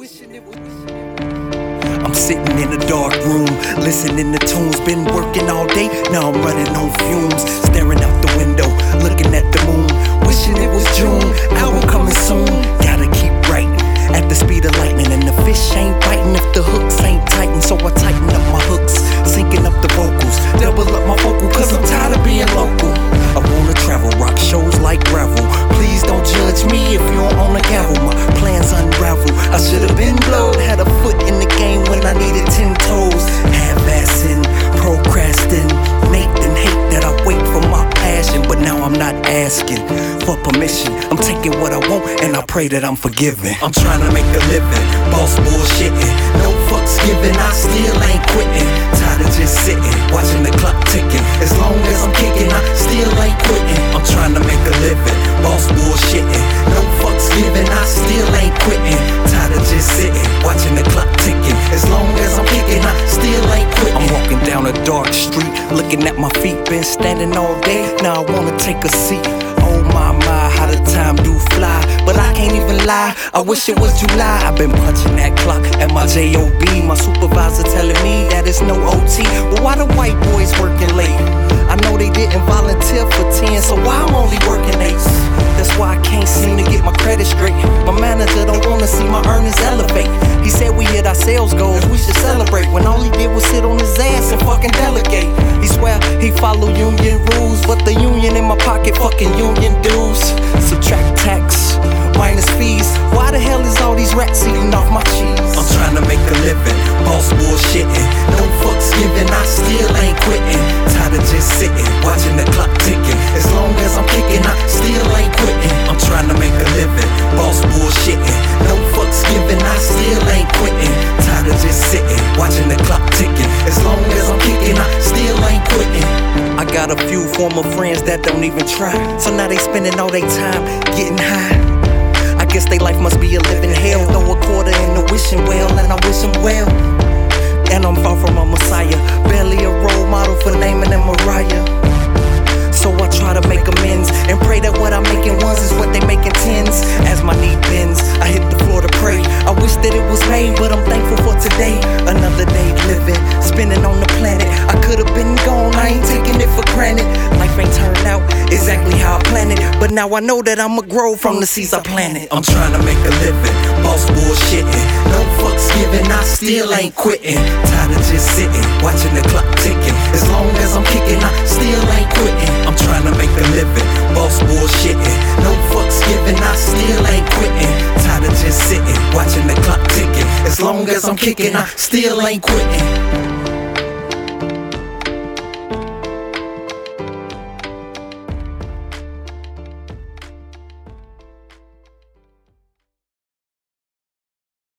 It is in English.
I'm sitting in a dark room, listening to tunes. Been working all day, now I'm running on fumes. Staring out the window, looking at the moon. Wishing it was June, album coming soon. Gotta keep writing at the speed of lightning. And the fish ain't biting if the hooks ain't tighten. So I tighten up my hooks, syncing up the vocals. Double up my vocal, cause I'm tired of being local. I wanna travel, rock asking for permission. I'm taking what I want and I pray that I'm forgiven. I'm trying to make a living, boss bullshitting, no fucks given. I still ain't quitting. My feet. Been standing all day, now I wanna take a seat. Oh my my, how the time do fly. But I can't even lie, I wish it was July. I've been punching that clock at my job. My supervisor telling me that it's no OT. Well, why the white boys working late? I know they didn't volunteer for 10, so why I'm only working eights? That's why I can't seem to get my credit straight. My manager don't wanna see my earnings elevate. He said we hit our sales goals, we should celebrate. When all he did was sit on his ass and fucking delegate. Follow union rules, but the union in my pocket fucking union dues. Subtract tax, minus fees. Why the hell is all these rats eating off my cheese? I'm trying to make a living, boss bullshitting. No fucks given, I still ain't quitting. Tired of just sitting, watching the clock ticking. As long as I'm kicking, I still ain't quitting. I'm trying to make a living, boss bullshitting. No fucks given, I still ain't quitting. Tired of just sitting, watching the clock former friends that don't even try. So now they spending all their time getting high. I guess they life must be a living hell. Throw a quarter in the wishing well, and I wish them well. Exactly how I planned it, but now I know that I'ma grow from the seeds I planted. I'm trying to make a living, boss bullshitting. No fucks given, I still ain't quitting. Tired of just sitting, watching the clock ticking. As long as I'm kicking, I still ain't quitting. I'm trying to make a living, boss bullshitting. No fucks given, I still ain't quitting. Tired of just sitting, watching the clock ticking. As long as I'm kicking, I still ain't quitting.